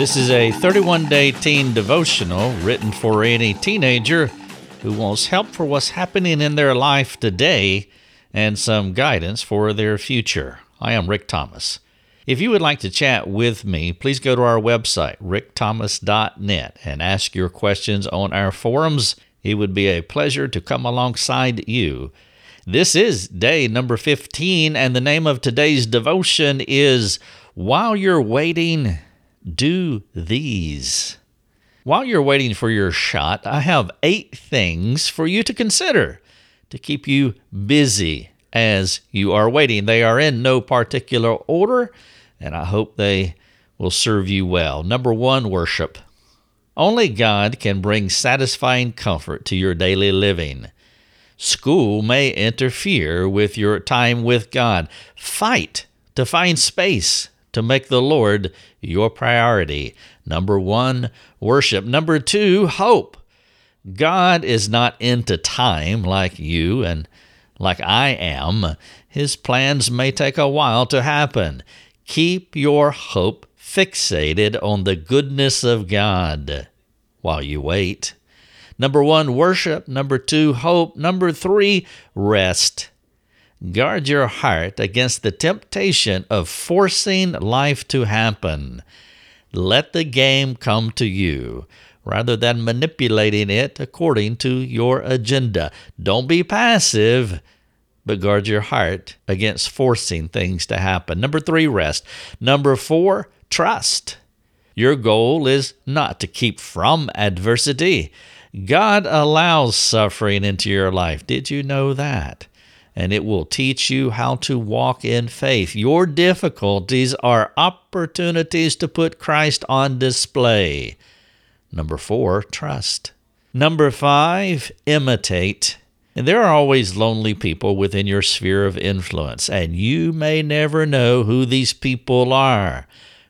This is a 31 day teen devotional written for any teenager who wants help for what's happening in their life today and some guidance for their future. I am Rick Thomas. If you would like to chat with me, please go to our website, rickthomas.net, and ask your questions on our forums. It would be a pleasure to come alongside you. This is day number 15, and the name of today's devotion is While You're Waiting, Do These. While you're waiting for your shot, I have eight things for you to consider to keep you busy as you are waiting. They are in no particular order, and I hope they will serve you well. Number one, worship. Only God can bring satisfying comfort to your daily living. School may interfere with your time with God. Fight to find space to make the Lord your priority. Number one, worship. Number two, hope. God is not into time like you and like I am. His plans may take a while to happen. Keep your hope fixated on the goodness of God while you wait. Number one, worship. Number two, hope. Number three, rest. Guard your heart against the temptation of forcing life to happen. Let the game come to you rather than manipulating it according to your agenda. Don't be passive, but guard your heart against forcing things to happen. Number three, rest. Number four, trust. Your goal is not to keep from adversity. God allows suffering into your life. Did you know that? And it will teach you how to walk in faith. Your difficulties are opportunities to put Christ on display. Number four, trust. Number five, imitate. And there are always lonely people within your sphere of influence, and you may never know who these people are.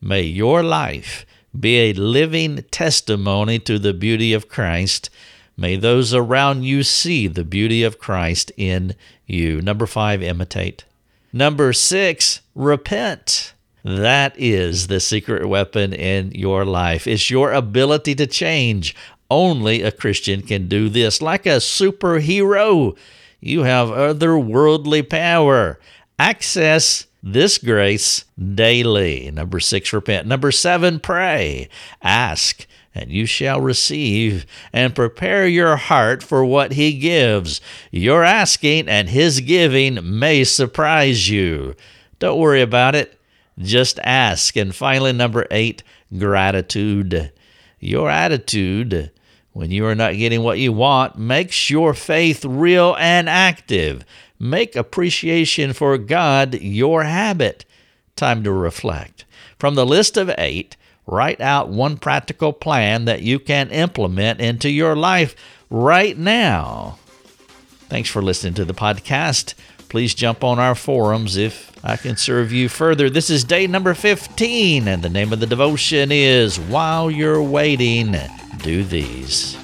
May your life be a living testimony to the beauty of Christ. May those around you see the beauty of Christ in you. Number five, imitate. Number six, repent. That is the secret weapon in your life. It's your ability to change. Only a Christian can do this. Like a superhero, you have otherworldly power. Access this grace daily. Number six, repent. Number seven, pray. Ask, and you shall receive, and prepare your heart for what he gives. Your asking and his giving may surprise you. Don't worry about it. Just ask. And finally, number eight, gratitude. Your attitude when you are not getting what you want makes your faith real and active. Make appreciation for God your habit. Time to reflect. From the list of eight, write out one practical plan that you can implement into your life right now. Thanks for listening to the podcast. Please jump on our forums if I can serve you further. This is day number 15, and the name of the devotion is While You're Waiting, Do These.